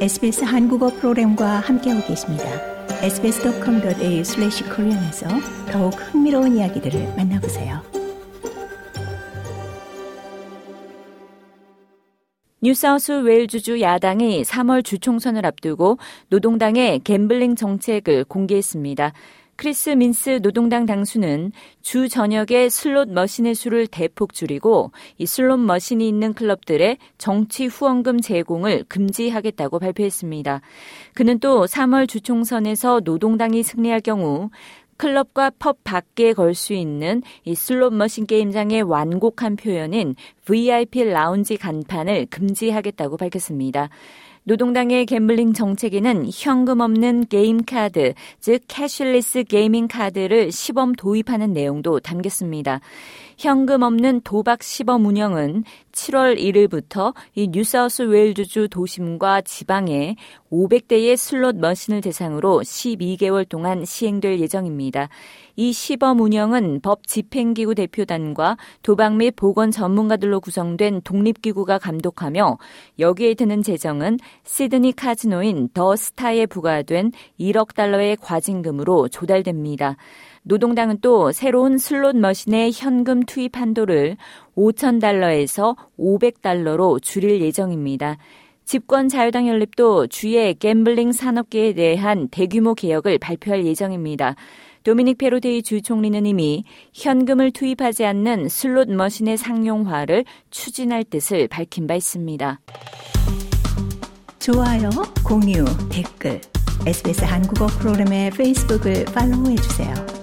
SBS 한국어 프로그램과 함께하고 계십니다. sbs.com.au/korean에서 더욱 흥미로운 이야기들을 만나보세요. 뉴사우스 웨일즈주 야당이 3월 주총선을 앞두고 노동당의 gambling 정책을 공개했습니다. 크리스 민스 노동당 당수는 주 저녁에 슬롯 머신의 수를 대폭 줄이고 이 슬롯 머신이 있는 클럽들의 정치 후원금 제공을 금지하겠다고 발표했습니다. 그는 또 3월 주총선에서 노동당이 승리할 경우 클럽과 펍 밖에 걸 수 있는 이 슬롯 머신 게임장의 완곡한 표현인 VIP 라운지 간판을 금지하겠다고 밝혔습니다. 노동당의 gambling 정책에는 현금 없는 게임 카드, 즉 cashless gaming card를 시범 도입하는 내용도 담겼습니다. 현금 없는 도박 시범 운영은 7월 1일부터 이 뉴사우스 웨일즈주 도심과 지방에 500대의 슬롯 머신을 대상으로 12개월 동안 시행될 예정입니다. 이 시범 운영은 법 집행기구 대표단과 도박 및 보건 전문가들로 구성된 독립기구가 감독하며 여기에 드는 재정은 시드니 카지노인 더 스타에 부과된 1억 달러의 과징금으로 조달됩니다. 노동당은 또 새로운 슬롯 머신의 현금 투입 한도를 5천 달러에서 500달러로 줄일 예정입니다. 집권 자유당 연립도 주의 gambling 산업계에 대한 대규모 개혁을 발표할 예정입니다. 도미닉 페로테이 주 총리는 이미 현금을 투입하지 않는 슬롯 머신의 상용화를 추진할 뜻을 밝힌 바 있습니다. 좋아요, 공유, 댓글, SBS 한국어 프로그램의 페이스북을 팔로우해 주세요.